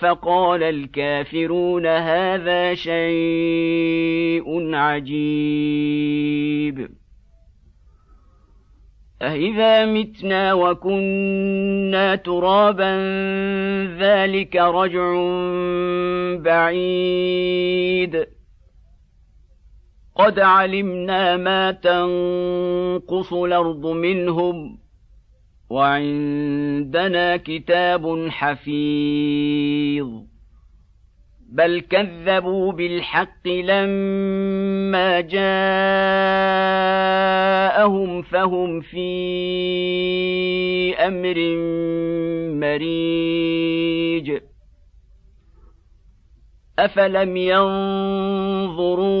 فقال الكافرون هذا شيء عجيب. أإذا متنا وكنا ترابا ذلك رجع بعيد. قد علمنا ما تنقص الأرض منهم وعندنا كتاب حفيظ. بل كذبوا بالحق لما جاءهم فهم في أمر مريج. أفلم ينظروا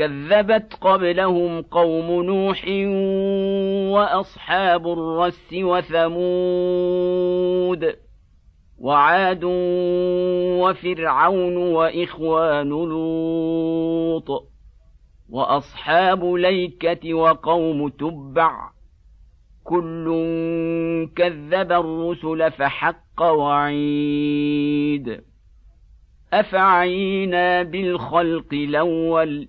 كذبت قبلهم قوم نوح وأصحاب الرس وثمود وعاد وفرعون وإخوان لوط وأصحاب ليكة وقوم تبع كل كذب الرسل فحق وعيد أفعينا بالخلق الأول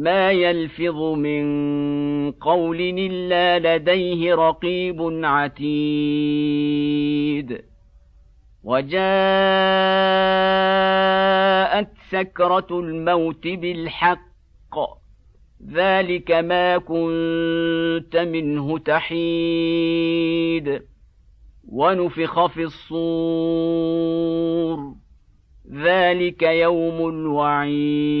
ما يلفظ من قول إلا لديه رقيب عتيد. وجاءت سكرة الموت بالحق. ذلك ما كنت منه تحيد. ونفخ في الصور. ذلك يوم الوعيد.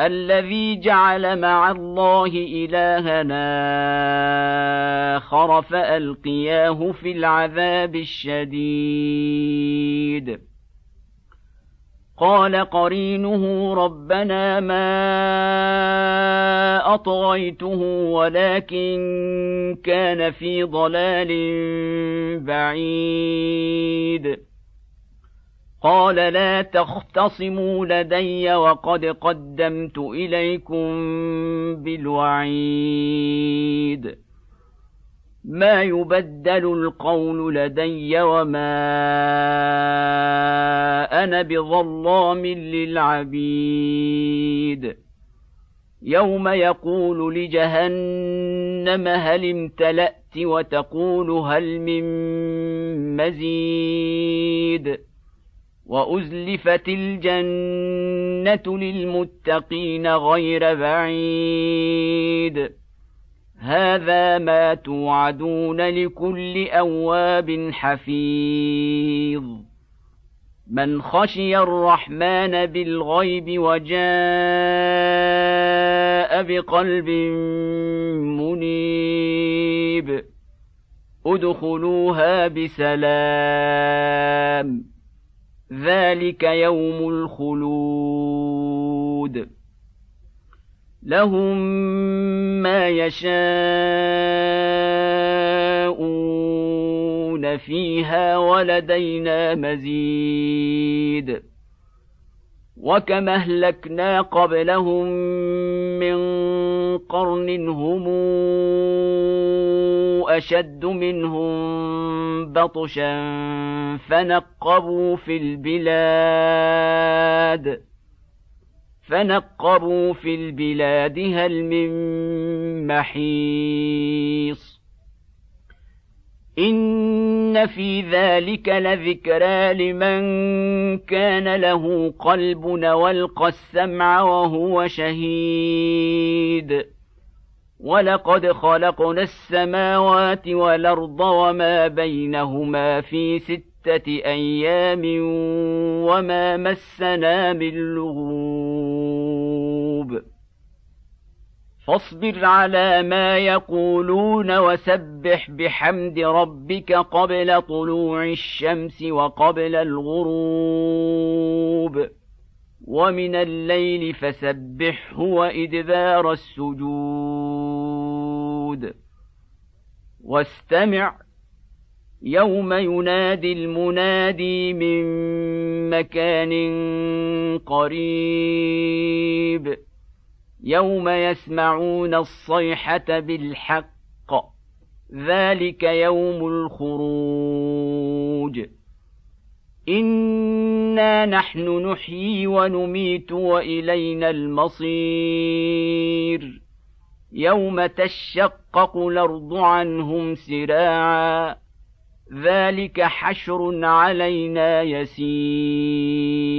الذي جعل مع الله إلهنا آخر فألقياه في العذاب الشديد. قال قرينه ربنا ما أطغيته ولكن كان في ضلال بعيد. قال لا تختصموا لدي وقد قدمت إليكم بالوعيد. ما يبدل القول لدي وما أنا بظلام للعبيد. يوم يقول لجهنم هل امتلأت وتقول هل من مزيد. وأزلفت الجنة للمتقين غير بعيد. هذا ما توعدون لكل أواب حفيظ. من خشي الرحمن بالغيب وجاء بقلب منيب. ادخلوها بسلام. ذلك يوم الخلود لهم ما يشاءون فيها ولدينا مزيد وكما اهلكنا قبلهم من قرن هم أشد منهم بطشا فنقبوا في البلاد فنقبوا في البلاد هل من محيص؟ ان في ذلك لذكرى لمن كان له قلب والقى السمع وهو شهيد ولقد خلقنا السماوات والارض وما بينهما في سته أيام وما مسنا من لغوب فاصبر على ما يقولون وسبح بحمد ربك قبل طلوع الشمس وقبل الغروب. ومن الليل فسبحه وإدبار السجود. واستمع. يوم ينادي المنادي من مكان قريب. يوم يسمعون الصيحه بالحق ذلك يوم الخروج. انا نحن نحيي ونميت والينا المصير. يوم تشقق الأرض عنهم سراعا ذلك حشر علينا يسير.